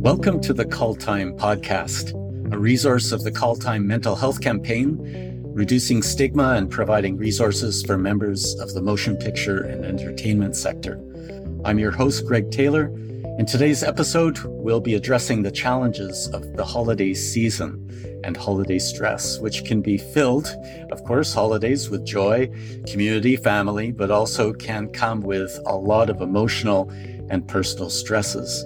Welcome to the Call Time podcast, a resource of the Call Time Mental Health Campaign, reducing stigma and providing resources for members of the motion picture and entertainment sector. I'm your host, Gregg Taylor. In today's episode, we'll be addressing the challenges of the holiday season and holiday stress, which can be filled, of course, holidays with joy, community, family, but also can come with a lot of emotional and personal stresses.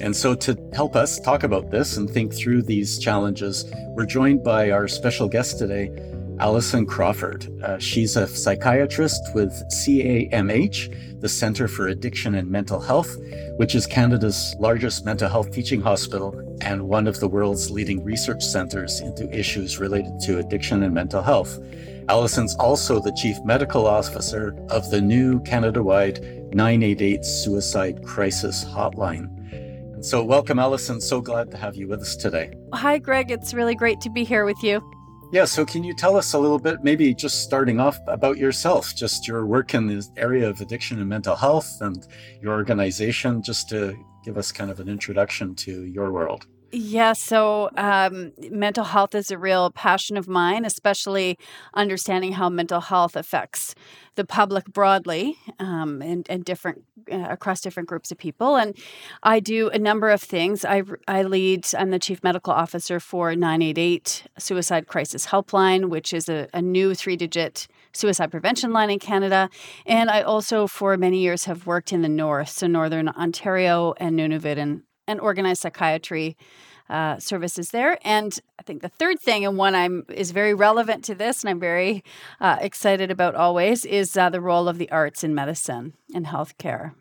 And so, to help us talk about this and think through these challenges, we're joined by our special guest today, Allison Crawford. Uh, she's a psychiatrist with CAMH, the Centre for Addiction and Mental Health, which is Canada's largest mental health teaching hospital and one of the world's leading research centers into issues related to addiction and mental health. Allison's also the chief medical officer of the new Canada wide 988 suicide crisis hotline. So, welcome, Allison. So glad to have you with us today. Hi, Gregg. It's really great to be here with you. Yeah, so can you tell us a little bit, maybe just starting off about yourself, just your work in the area of addiction and mental health and your organization, just to give us kind of an introduction to your world? Yeah, so um, mental health is a real passion of mine, especially understanding how mental health affects the public broadly um, and, and different uh, across different groups of people. And I do a number of things. I, I lead, I'm the chief medical officer for 988 Suicide Crisis Helpline, which is a, a new three digit suicide prevention line in Canada. And I also, for many years, have worked in the north, so Northern Ontario and Nunavut and and organized psychiatry uh, services there. And I think the third thing, and one I'm is very relevant to this, and I'm very uh, excited about always, is uh, the role of the arts in medicine and healthcare.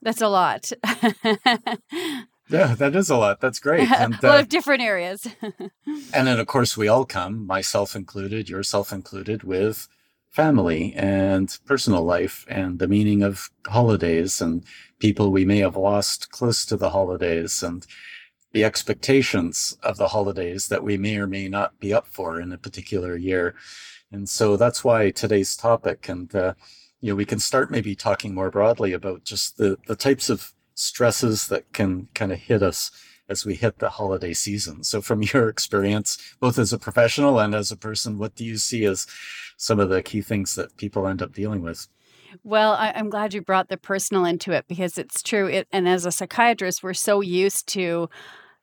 That's a lot. Yeah, that is a lot. That's great. And, a lot uh, of different areas. and then, of course, we all come, myself included, yourself included, with family and personal life and the meaning of holidays and people we may have lost close to the holidays and the expectations of the holidays that we may or may not be up for in a particular year. And so that's why today's topic and, uh, you know, we can start maybe talking more broadly about just the, the types of stresses that can kind of hit us as we hit the holiday season. So, from your experience, both as a professional and as a person, what do you see as some of the key things that people end up dealing with? Well, I, am glad you brought the personal into it because it's true. It, and as a psychiatrist, we're so used to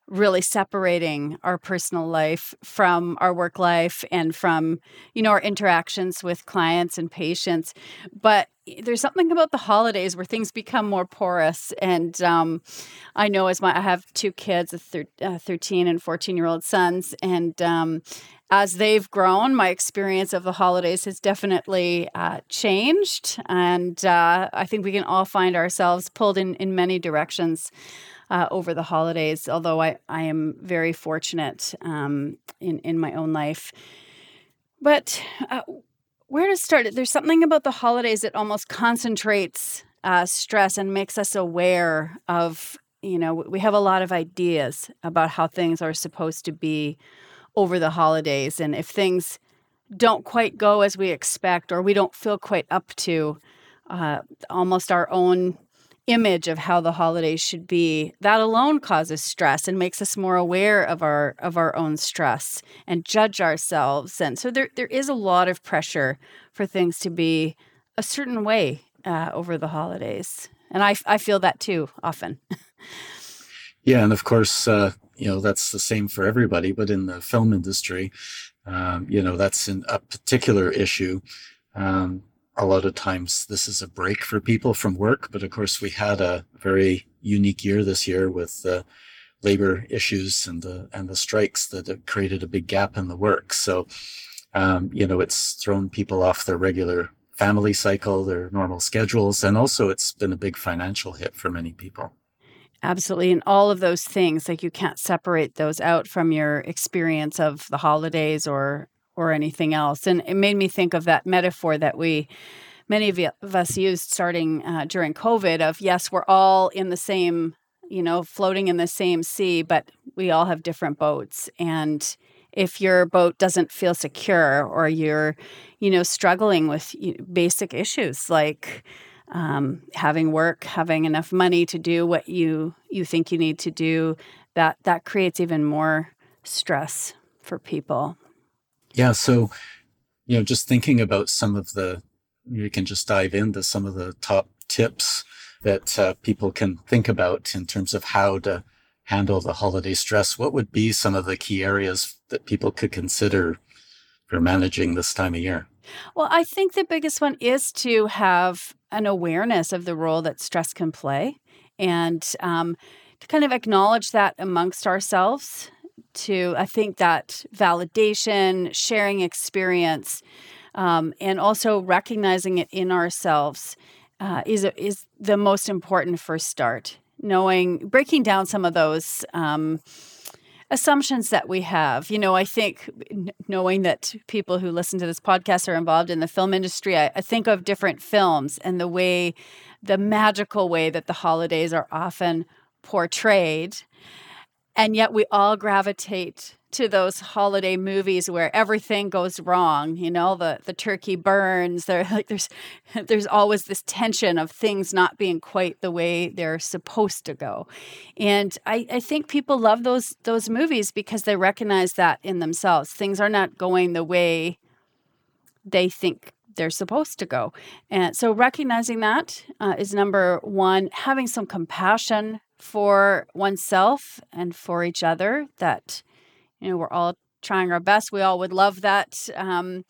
really separating our personal life from our work life and from you know our interactions with clients and patients. But there's something about the holidays where things become more porous and um, i know as my i have two kids a thir- uh, 13 and 14 year old sons and um, as they've grown my experience of the holidays has definitely uh, changed and uh, i think we can all find ourselves pulled in in many directions uh, over the holidays, although I, I am very fortunate um, in, in my own life. But uh, where to start? There's something about the holidays that almost concentrates uh, stress and makes us aware of, you know, we have a lot of ideas about how things are supposed to be over the holidays. And if things don't quite go as we expect or we don't feel quite up to uh, almost our own image of how the holidays should be that alone causes stress and makes us more aware of our of our own stress and judge ourselves. And so there there is a lot of pressure for things to be a certain way uh, over the holidays. And I, I feel that too often. Yeah and of course uh, you know that's the same for everybody but in the film industry um, you know that's an, a particular issue. Um, a lot of times this is a break for people from work. But of course, we had a very unique year this year with the labor issues and the and the strikes that created a big gap in the work. So, um, you know, it's thrown people off their regular family cycle, their normal schedules, and also it's been a big financial hit for many people. Absolutely. And all of those things, like you can't separate those out from your experience of the holidays or or anything else. And it made me think of that metaphor that we many of us used starting uh, during COVID of yes, we're all in the same, you know, floating in the same sea, but we all have different boats. And if your boat doesn't feel secure or you're, you know, struggling with basic issues like um, having work, having enough money to do what you you think you need to do, that that creates even more stress for people. Yeah. So, you know, just thinking about some of the, you can just dive into some of the top tips that uh, people can think about in terms of how to handle the holiday stress. What would be some of the key areas that people could consider for managing this time of year? Well, I think the biggest one is to have an awareness of the role that stress can play and um, to kind of acknowledge that amongst ourselves. To, I think that validation, sharing experience, um, and also recognizing it in ourselves uh, is, is the most important first start. Knowing, breaking down some of those. Um, assumptions that we have. You know, I think knowing that people who listen to this podcast are involved in the film industry, I, I, think of different films and the way, the magical way that the holidays are often portrayed. And yet we all gravitate to those holiday movies where everything goes wrong you know the the turkey burns there like there's there's always this tension of things not being quite the way they're supposed to go. And i i think people love those those movies because they recognize that in themselves. Things are not going the way they think they're supposed to go. And so recognizing that uh, is number one. Having some compassion for oneself and for each other that you know, we're all trying our best. We all would love that. Um,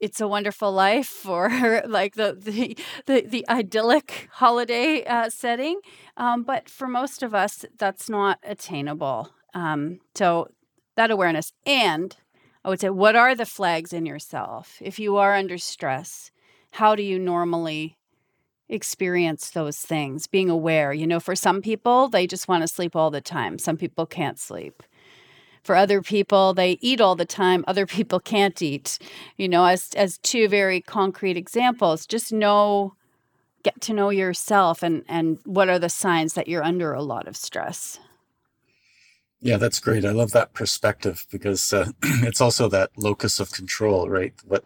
it's a wonderful life or like the the the, the idyllic holiday uh, setting um, but for most of us that's not attainable um, so that awareness and i would say what are the flags in yourself if you are under stress how do you normally experience those things being aware you know for some people they just want to sleep all the time some people can't sleep. For other people they eat all the time other people can't eat. You know as as two very concrete examples just know get to know yourself and and what are the signs that you're under a lot of stress. Yeah that's great i love that perspective because uh, it's also that locus of control right? What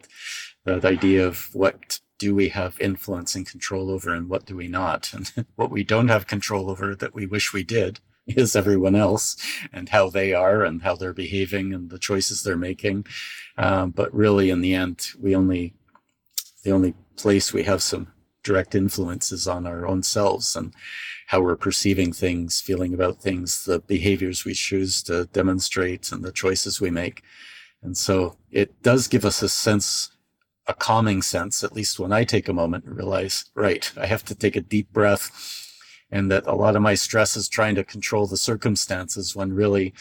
the idea of what do we have influence and control over and what do we not and what we don't have control over that we wish we did is everyone else and how they are and how they're behaving and the choices they're making. Um, but really, in the end, we only the only place we have some direct influence is on our own selves and how we're perceiving things, feeling about things, the behaviors we choose to demonstrate, and the choices we make. And so it does give us a sense, a calming sense, at least when I take a moment and realize, right, I have to take a deep breath and that a lot of my stress is trying to control the circumstances when really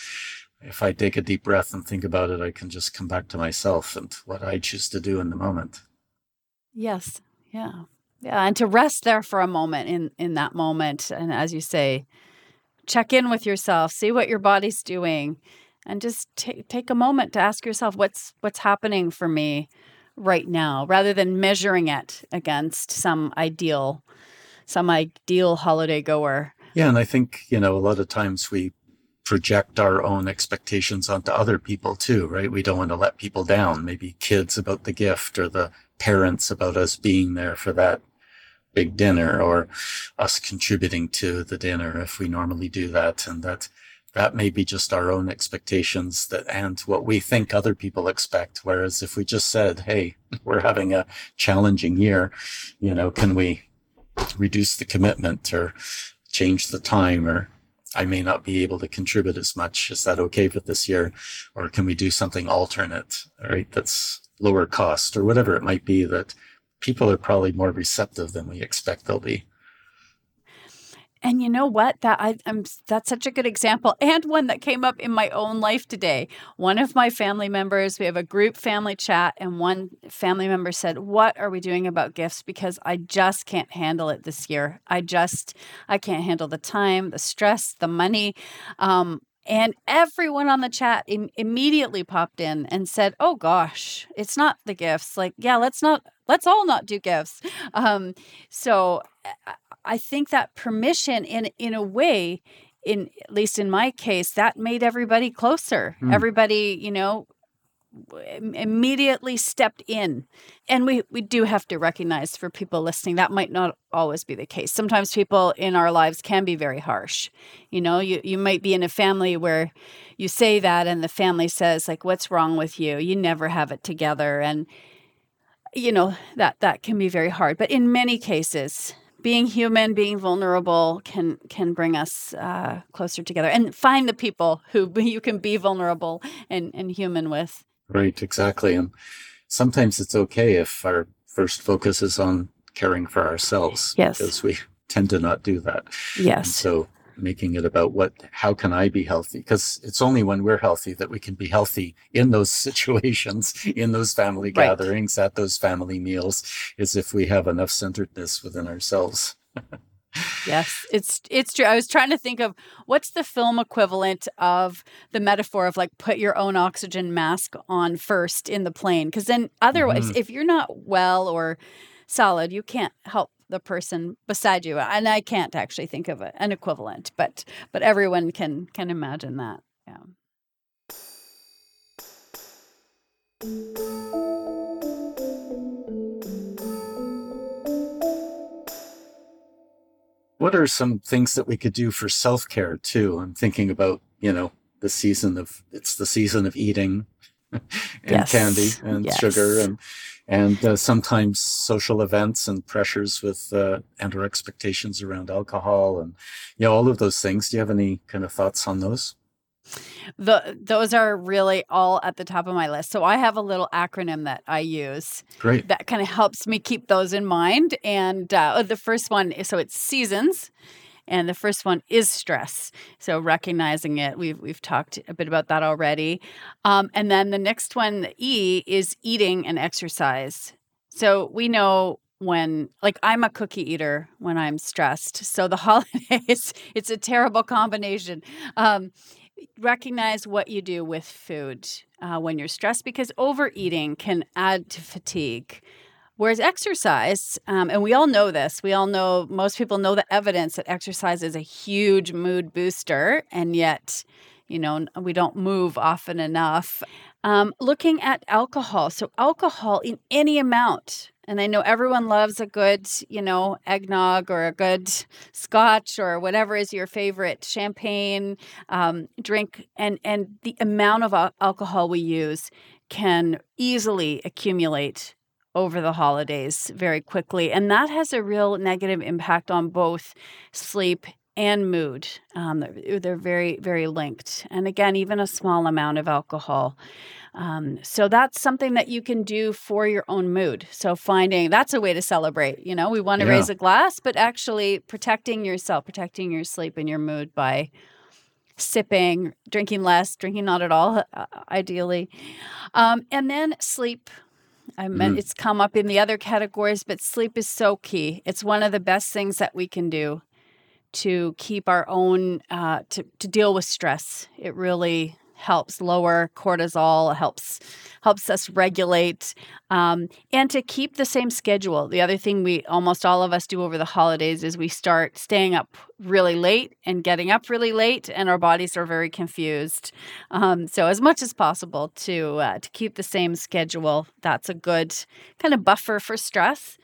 if I take a deep breath and think about it, I can just come back to myself and what I choose to do in the moment. Yes. Yeah. Yeah. And to rest there for a moment in, in that moment. And as you say, check in with yourself, see what your body's doing, and just t- take a moment to ask yourself what's what's happening for me right now, rather than measuring it against some ideal some ideal holiday goer. Yeah, and I think, you know, a lot of times we project our own expectations onto other people too, right? We don't want to let people down, maybe kids about the gift or the parents about us being there for that big dinner or us contributing to the dinner if we normally do that and that that may be just our own expectations that and what we think other people expect whereas if we just said hey we're having a challenging year you know can we reduce the commitment or change the time or I may not be able to contribute as much. Is that okay for this year? Or can we do something alternate, right? That's lower cost or whatever it might be that people are probably more receptive than we expect they'll be. And you know what? That I, am that's such a good example, and one that came up in my own life today. One of my family members, we have a group family chat, and one family member said, "What are we doing about gifts? Because I just can't handle it this year. I just I can't handle the time, the stress, the money." Um, and everyone on the chat Im- immediately popped in and said, "Oh gosh, it's not the gifts. Like, yeah, let's not let's all not do gifts." Um, so I think that permission in in a way in at least in my case that made everybody closer. Mm. Everybody, you know, immediately stepped in. And we, we do have to recognize for people listening that might not always be the case. Sometimes people in our lives can be very harsh. You know, you, you might be in a family where you say that and the family says, like, what's wrong with you? You never have it together. And you know that that can be very hard but in many cases being human being vulnerable can can bring us uh, closer together and find the people who you can be vulnerable and, and human with. Right exactly and sometimes it's okay if our first focus is on caring for ourselves yes. because we tend to not do that. Yes. and so making it about what how can i be healthy because it's only when we're healthy that we can be healthy in those situations in those family Right. gatherings at those family meals is if we have enough centeredness within ourselves Yes, it's it's true. I was trying to think of what's the film equivalent of the metaphor of like put your own oxygen mask on first in the plane because then otherwise Mhm. if you're not well or solid, you can't help the person beside you. And I can't actually think of a, an equivalent, but but everyone can can imagine that. Yeah. what are some things that we could do for self-care too i'm thinking about you know the season of it's the season of eating and Yes. candy and sugar and and uh, sometimes social events and pressures with uh, and our expectations around alcohol and you know all of those things do you have any kind of thoughts on those The, those are really all at the top of my list. So I have a little acronym that I use great that kind of helps me keep those in mind. And uh, the first one, is so it's seasons, and the first one is stress. So recognizing it, we've we've talked a bit about that already. Um, and then the next one, the E, is eating and exercise. So we know when like I'm a cookie eater when I'm stressed. So the holidays, it's a terrible combination. Um, recognize what you do with food uh, when you're stressed because overeating can add to fatigue. Whereas exercise, um, and we all know this, we all know, most people know the evidence that exercise is a huge mood booster, and yet, you know, we don't move often enough. Um, looking at alcohol. So, alcohol in any amount, and I know everyone loves a good, you know, eggnog or a good scotch or whatever is your favorite champagne um, drink, and and the amount of alcohol we use can easily accumulate over the holidays very quickly, and that has a real negative impact on both sleep and mood. Um, they're, they're very very linked, and again, even a small amount of alcohol. Um, so that's something that you can do for your own mood. So finding that's a way to celebrate. You know, we want to Yeah. raise a glass, but actually protecting yourself, protecting your sleep and your mood by sipping, drinking less, drinking not at all, uh, ideally. Um, and then sleep. I mean, Mm. it's come up in the other categories, but sleep is so key. It's one of the best things that we can do to keep our own uh, to to deal with stress. It really helps lower cortisol, helps helps us regulate, um, and to keep the same schedule. The other thing we almost all of us do over the holidays is we start staying up really late and getting up really late, and our bodies are very confused. Um, so as much as possible to uh, to keep the same schedule. That's a good kind of buffer for stress.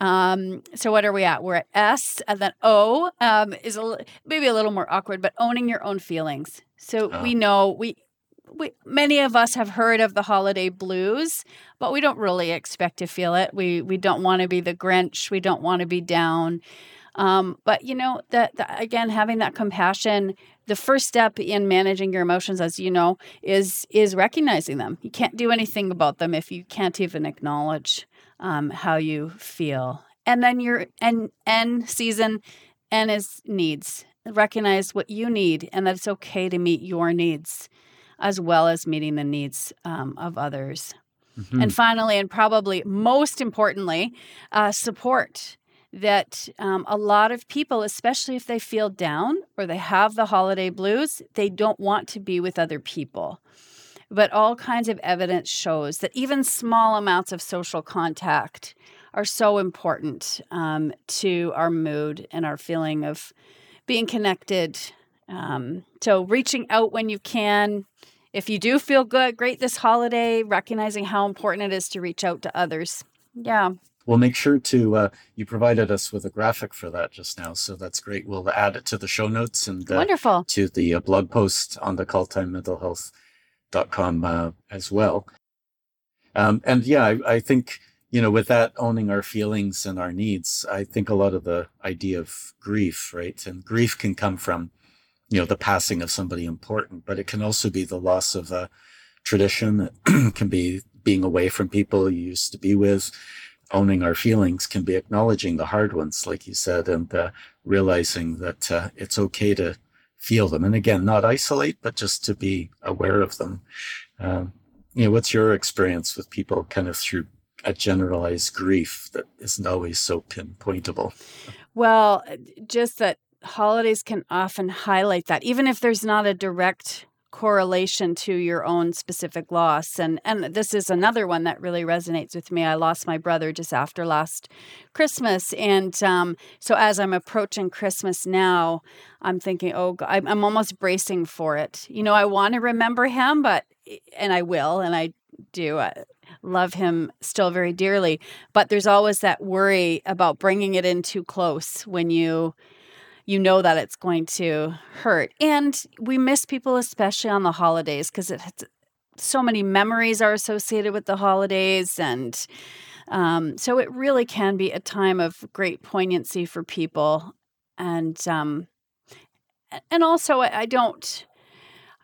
Um, so what are we at? We're at S, and then O um, is a, maybe a little more awkward, but owning your own feelings. So Ah. we know we, we many of us have heard of the holiday blues, but we don't really expect to feel it. We we don't want to be the Grinch. We don't want to be down. Um, but you know that, that again, having that compassion. The first step in managing your emotions, as you know, is is recognizing them. You can't do anything about them if you can't even acknowledge um, how you feel. And then your and N season, N is needs. Recognize what you need, and that it's okay to meet your needs, as well as meeting the needs um, of others. Mhm. And finally, and probably most importantly, uh, support. That um, a lot of people, especially if they feel down or they have the holiday blues, they don't want to be with other people. But all kinds of evidence shows that even small amounts of social contact are so important um, to our mood and our feeling of being connected. Um, so, reaching out when you can if you do feel good, great this holiday, recognizing how important it is to reach out to others. Yeah. We'll make sure to, uh, you provided us with a graphic for that just now. So that's great. We'll add it to the show notes and uh, Wonderful. to the uh, blog post on the calltimementalhealth.com uh, as well. Um, and yeah, I, I think you know, with that owning our feelings and our needs, I think a lot of the idea of grief, right? And grief can come from, you know, the passing of somebody important, but it can also be the loss of a tradition. It can be being away from people you used to be with. Owning our feelings can be acknowledging the hard ones, like you said, and uh, realizing that uh, it's okay to feel them. And again, not isolate, but just to be aware of them. Um, you know, what's your experience with people kind of through a generalized grief that isn't always so pinpointable. Well, just that holidays can often highlight that, even if there's not a direct correlation to your own specific loss and and this is another one that really resonates with me i lost my brother just after last christmas and um, so as i'm approaching christmas now i'm thinking oh I'm, I'm almost bracing for it you know i want to remember him but and i will and i do uh, love him still very dearly. But there's always that worry about bringing it in too close when you you know that it's going to hurt. And we miss people especially on the holidays because so many memories are associated with the holidays and um, so it really can be a time of great poignancy for people and um, and also I don't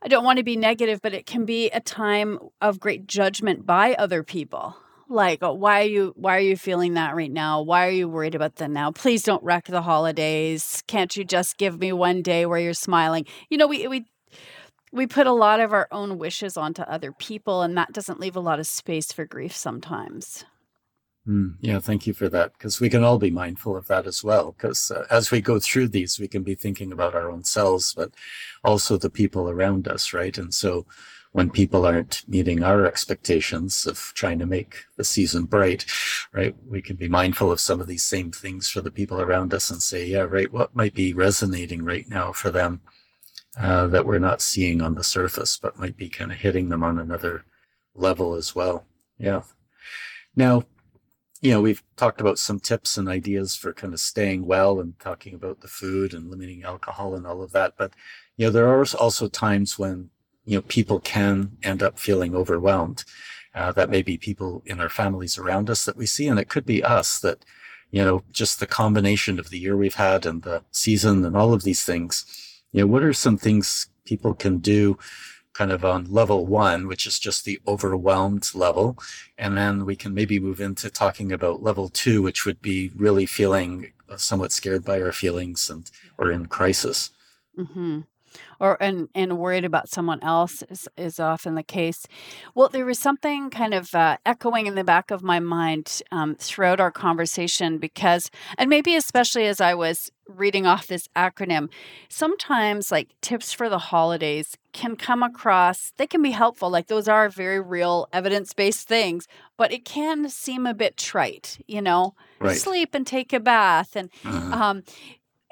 I don't want to be negative, but it can be a time of great judgment by other people. Like, oh, why are you why are you feeling that right now? Why are you worried about that now? Please don't wreck the holidays. Can't you just give me one day where you're smiling? You know, we we we put a lot of our own wishes onto other people and that doesn't leave a lot of space for grief sometimes. Mm, yeah, thank you for that. Because we can all be mindful of that as well. Because uh, as we go through these, we can be thinking about our own selves, but also the people around us, right? And so when people aren't meeting our expectations of trying to make the season bright, right, we can be mindful of some of these same things for the people around us and say, yeah, right, what might be resonating right now for them uh, that we're not seeing on the surface, but might be kind of hitting them on another level as well. Yeah. Now, you know, we've talked about some tips and ideas for kind of staying well and talking about the food and limiting alcohol and all of that. But, you know, there are also times when, you know, people can end up feeling overwhelmed. Uh, that may be people in our families around us that we see, and it could be us that, you know, just the combination of the year we've had and the season and all of these things. You know, what are some things people can do kind of on level one, which is just the overwhelmed level. And then we can maybe move into talking about level two, which would be really feeling somewhat scared by our feelings and or in crisis. Mm-hmm or and and worried about someone else is, is often the case. Well, there was something kind of uh, echoing in the back of my mind um, throughout our conversation because, and maybe especially as I was reading off this acronym, sometimes like tips for the holidays can come across, they can be helpful. Like those are very real evidence based things, but it can seem a bit trite, you know, right. sleep and take a bath. And uh-huh. um,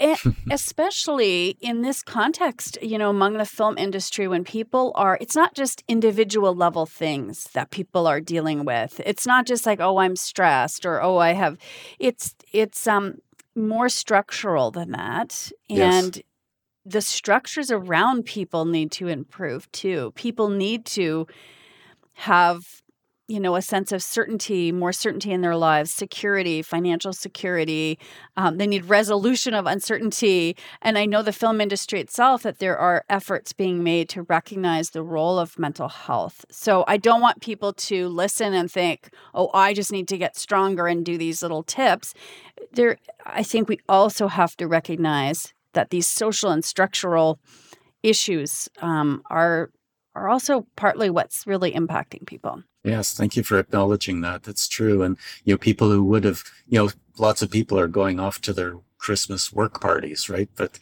especially in this context, you know, among the film industry, when people are, it's not just individual level things that people are dealing with. It's not just like, oh, I'm stressed or oh, I have. It's it's um more structural than that, and yes. the structures around people need to improve too. People need to have you know a sense of certainty more certainty in their lives security financial security um, they need resolution of uncertainty. And i know the film industry itself that there are efforts being made to recognize the role of mental health. So i don't want people to listen and think oh i just need to get stronger and do these little tips. There i think we also have to recognize that these social and structural issues um, are are also partly what's really impacting people Yes, thank you for acknowledging that. That's true. And, you know, people who would have, you know, lots of people are going off to their Christmas work parties, right? But,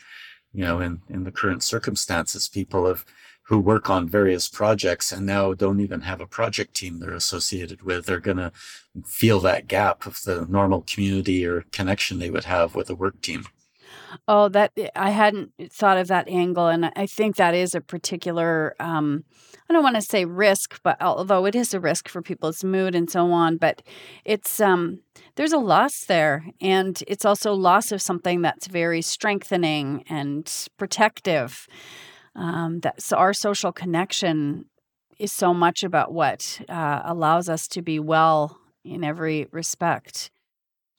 you know, in, in the current circumstances, people have, who work on various projects and now don't even have a project team they're associated with, they're going to feel that gap of the normal community or connection they would have with a work team. Oh, that eh, I hadn't thought of that angle, and I think that is a particular. Um, I don't want to say risk, but although it is a risk for people's mood and so on, but it's um, there's a loss there, and it's also loss of something that's very strengthening and protective. Um, that's our social connection is so much about what uh, allows us to be well in every respect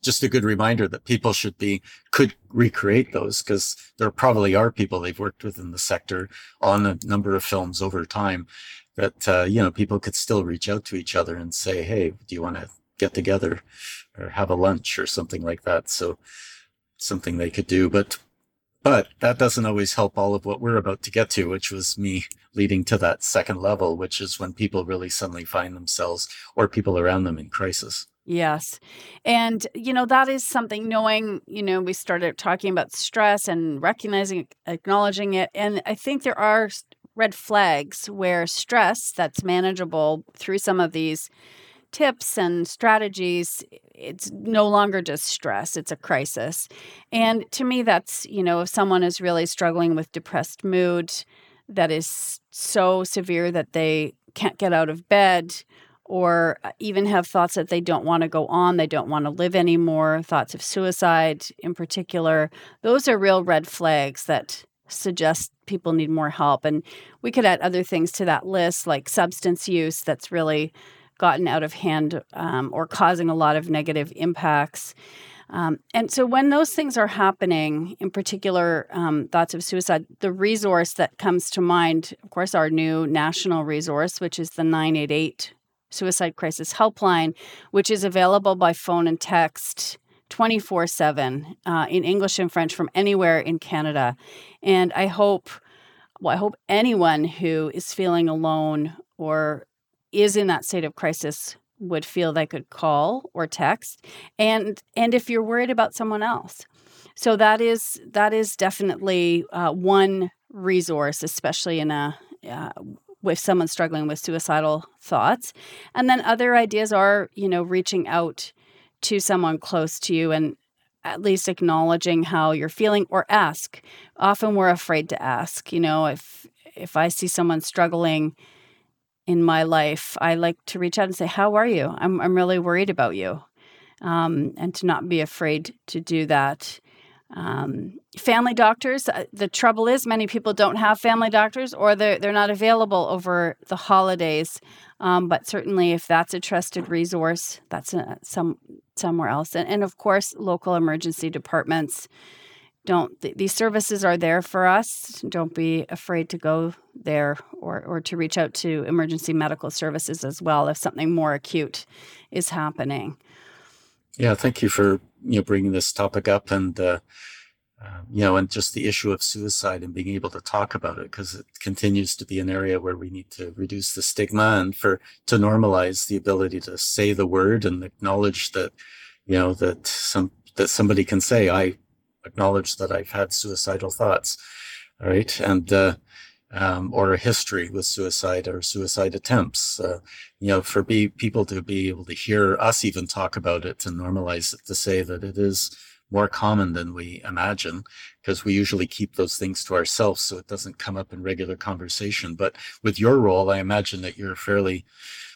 just a good reminder that people should be could recreate those because there probably are people they've worked with in the sector on a number of films over time that uh, you know people could still reach out to each other and say hey do you want to get together or have a lunch or something like that? So something they could do but but that doesn't always help all of what we're about to get to which was me leading to that second level which is when people really suddenly find themselves or people around them in crisis Yes. And, you know, that is something knowing, you know, we started talking about stress and recognizing, acknowledging it. And I think there are red flags where stress that's manageable through some of these tips and strategies, it's no longer just stress, it's a crisis. And to me, that's, you know, if someone is really struggling with depressed mood that is so severe that they can't get out of bed or uh, even have thoughts that they don't want to go on, they don't want to live anymore, thoughts of suicide in particular. Those are real red flags that suggest people need more help. And we could add other things to that list, like substance use that's really gotten out of hand um, or causing a lot of negative impacts. Um, and so, when those things are happening, in particular, um, thoughts of suicide, the resource that comes to mind, of course, our new national resource, which is the 988 Suicide Crisis Helpline, which is available by phone and text 24 uh, 7 in English and French from anywhere in Canada. And I hope, well, I hope anyone who is feeling alone or is in that state of crisis would feel they could call or text and and if you're worried about someone else so that is that is definitely uh, one resource especially in a uh, with someone struggling with suicidal thoughts. And then other ideas are, you know, reaching out to someone close to you and at least acknowledging how you're feeling or ask. Often we're afraid to ask, you know, if if I see someone struggling in my life, I like to reach out and say, "How are you? I'm I'm really worried about you." Um, and to not be afraid to do that. Um, family doctors, uh, the trouble is many people don't have family doctors or they're, they're not available over the holidays. Um, but certainly, if that's a trusted resource, that's a, some somewhere else. And, and of course, local emergency departments don't th- these services are there for us don't be afraid to go there or, or to reach out to emergency medical services as well if something more acute is happening yeah thank you for you know bringing this topic up and uh, uh, you know and just the issue of suicide and being able to talk about it because it continues to be an area where we need to reduce the stigma and for to normalize the ability to say the word and acknowledge that you know that some that somebody can say i acknowledge that i've had suicidal thoughts. All right? And uh, um, or a history with suicide or suicide attempts. Uh, you know, for be, people to be able to hear us even talk about it and normalize it to say that it is more common than we imagine because we usually keep those things to ourselves so it doesn't come up in regular conversation. But with your role, I imagine that you're fairly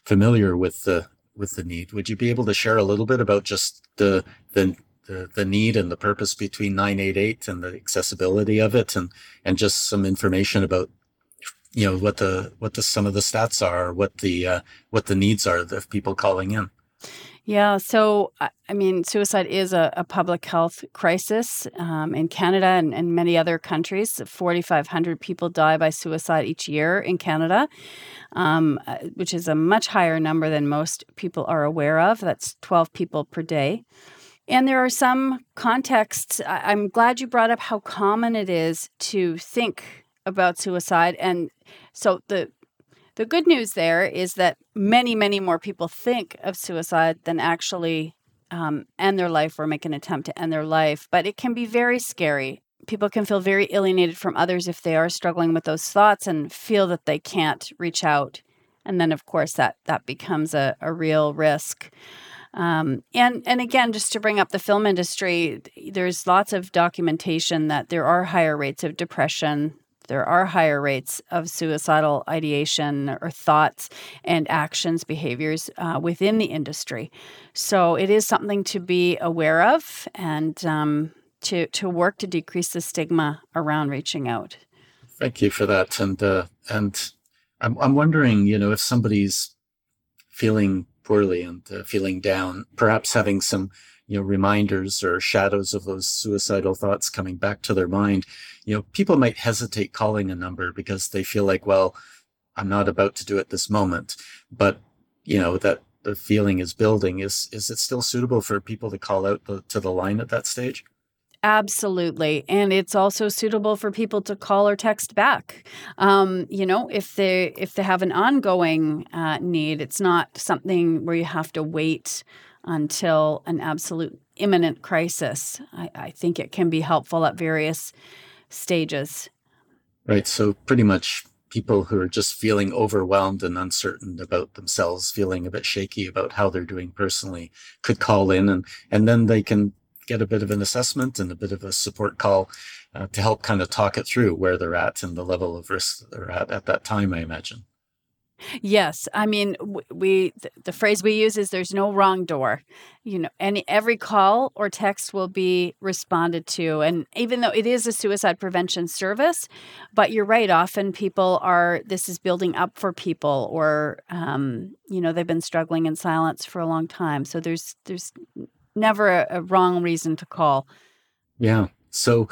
familiar with the with the need. Would you be able to share a little bit about just the the the, the need and the purpose between 988 and the accessibility of it and and just some information about you know what the what the some of the stats are, what the uh, what the needs are of people calling in. Yeah, so I mean, suicide is a, a public health crisis um, in Canada and, and many other countries. 4,500 people die by suicide each year in Canada, um, uh, which is a much higher number than most people are aware of. That's 12 people per day. And there are some contexts. I'm glad you brought up how common it is to think about suicide and so the the good news there is that many many more people think of suicide than actually um, end their life or make an attempt to end their life but it can be very scary people can feel very alienated from others if they are struggling with those thoughts and feel that they can't reach out and then of course that that becomes a, a real risk Um, and and again, just to bring up the film industry, there's lots of documentation that there are higher rates of depression. There are higher rates of suicidal ideation or thoughts and actions, behaviors uh, within the industry. So it is something to be aware of and um, to to work to decrease the stigma around reaching out. Thank you for that, and uh, and I'm I'm wondering, you know, if somebody's feeling poorly and uh, feeling down, perhaps having some you know reminders or shadows of those suicidal thoughts coming back to their mind you know people might hesitate calling a number because they feel like well i'm not about to do it this moment but you know that the feeling is building is is it still suitable for people to call out the, to the line at that stage Absolutely. And it's also suitable for people to call or text back. Um, you know, if they if they have an ongoing uh, need, it's not something where you have to wait until an absolute imminent crisis. I, I think it can be helpful at various stages. Right. So pretty much people who are just feeling overwhelmed and uncertain about themselves, feeling a bit shaky about how they're doing personally, could call in and and then they can get a bit of an assessment and a bit of a support call uh, to help kind of talk it through where they're at and the level of risk they're at at that time, I imagine. Yes, I mean we the phrase we use is there's no wrong door. You know, any every call or text will be responded to and even though it is a suicide prevention service, but you're right often people are this is building up for people or um, you know they've been struggling in silence for a long time. So there's there's never a, a wrong reason to call. Yeah. So,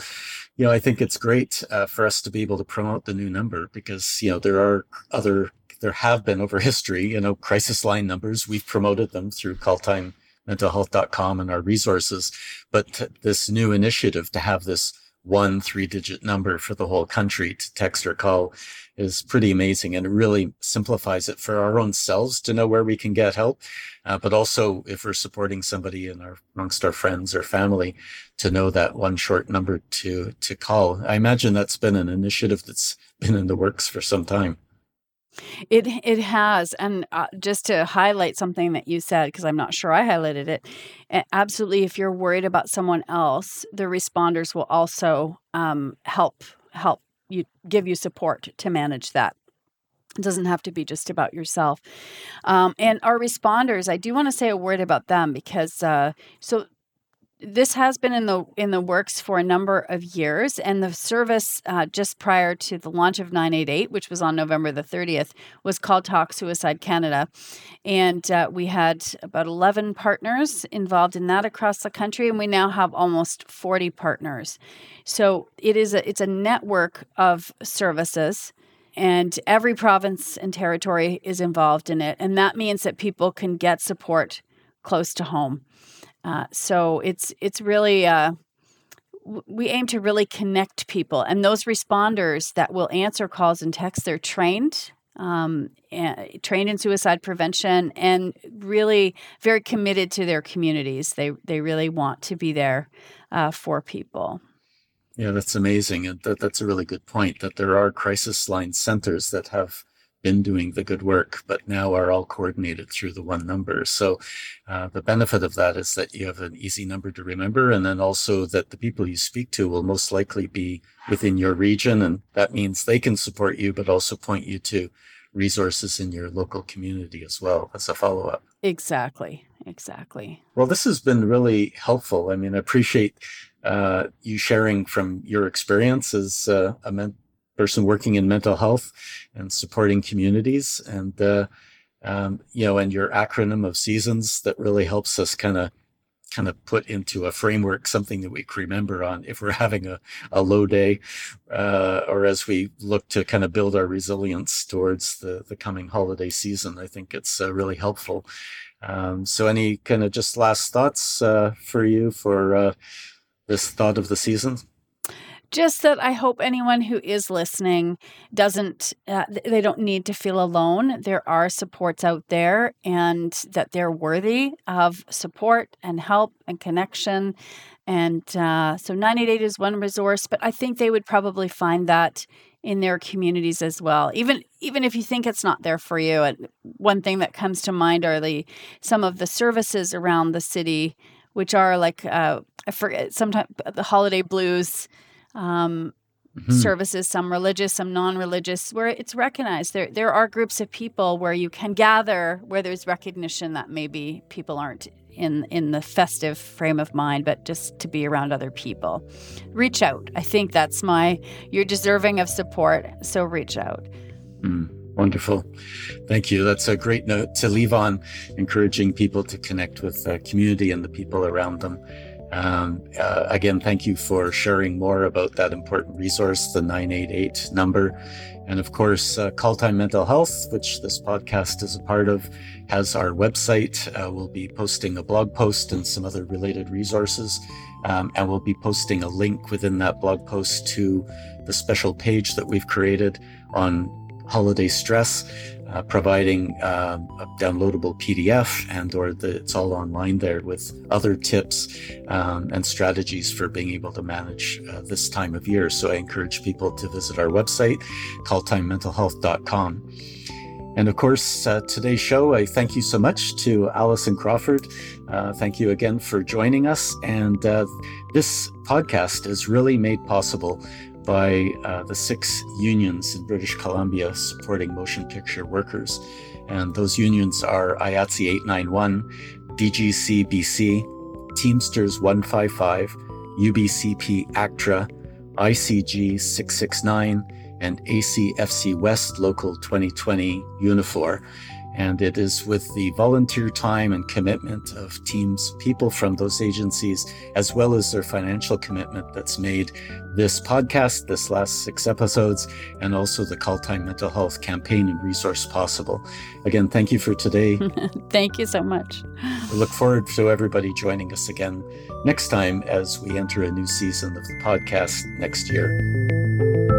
you know, I think it's great uh, for us to be able to promote the new number because, you know, there are other, there have been over history, you know, crisis line numbers. We've promoted them through calltimementalhealth.com and our resources. But this new initiative to have this one three digit number for the whole country to text or call is pretty amazing and it really simplifies it for our own selves to know where we can get help uh, but also if we're supporting somebody in our amongst our friends or family to know that one short number to to call i imagine that's been an initiative that's been in the works for some time it it has, and uh, just to highlight something that you said, because I'm not sure I highlighted it. Absolutely, if you're worried about someone else, the responders will also um, help help you give you support to manage that. It doesn't have to be just about yourself. Um, and our responders, I do want to say a word about them because uh, so this has been in the in the works for a number of years, and the service uh, just prior to the launch of 988, which was on November the 30th, was called Talk Suicide Canada, and uh, we had about 11 partners involved in that across the country, and we now have almost 40 partners. So it is a it's a network of services and every province and territory is involved in it and that means that people can get support close to home uh, so it's it's really uh, we aim to really connect people, and those responders that will answer calls and texts, they're trained. Um, trained in suicide prevention and really very committed to their communities. They they really want to be there uh, for people. Yeah, that's amazing, and that, that's a really good point. That there are crisis line centers that have been doing the good work, but now are all coordinated through the one number. So uh, the benefit of that is that you have an easy number to remember, and then also that the people you speak to will most likely be within your region, and that means they can support you, but also point you to resources in your local community as well as a follow up. Exactly. Exactly. Well, this has been really helpful. I mean, I appreciate uh, you sharing from your experience as uh, a men- person working in mental health and supporting communities. And uh, um, you know and your acronym of seasons that really helps us kind of kind of put into a framework something that we can remember on if we're having a, a low day uh, or as we look to kind of build our resilience towards the, the coming holiday season. I think it's uh, really helpful. Um, so any kind of just last thoughts uh, for you for uh, this thought of the season just that I hope anyone who is listening doesn't, uh, they don't need to feel alone. There are supports out there and that they're worthy of support and help and connection. And uh, so 988 is one resource, but I think they would probably find that in their communities as well. Even even if you think it's not there for you, and one thing that comes to mind are the some of the services around the city, which are like uh, I forget sometimes the holiday blues. Um, mm-hmm. Services, some religious, some non-religious, where it's recognized. There, there are groups of people where you can gather, where there's recognition that maybe people aren't in in the festive frame of mind, but just to be around other people. Reach out. I think that's my. You're deserving of support, so reach out. Mm, wonderful, thank you. That's a great note to leave on, encouraging people to connect with the community and the people around them. Um, uh, again, thank you for sharing more about that important resource, the 988 number. And of course, uh, Call Time Mental Health, which this podcast is a part of, has our website. Uh, we'll be posting a blog post and some other related resources. Um, and we'll be posting a link within that blog post to the special page that we've created on holiday stress uh, providing uh, a downloadable PDF and or the, it's all online there with other tips um, and strategies for being able to manage uh, this time of year. So I encourage people to visit our website, calltimementalhealth.com. And of course, uh, today's show, I thank you so much to Allison Crawford. Uh, thank you again for joining us. And uh, this podcast is really made possible by uh, the six unions in British Columbia supporting motion picture workers. And those unions are IATSE 891, DGC BC, Teamsters 155, UBCP ACTRA, ICG 669, and ACFC West Local 2020 Unifor. And it is with the volunteer time and commitment of teams, people from those agencies, as well as their financial commitment that's made this podcast, this last six episodes, and also the Call Time Mental Health campaign and resource possible. Again, thank you for today. thank you so much. We look forward to everybody joining us again next time as we enter a new season of the podcast next year.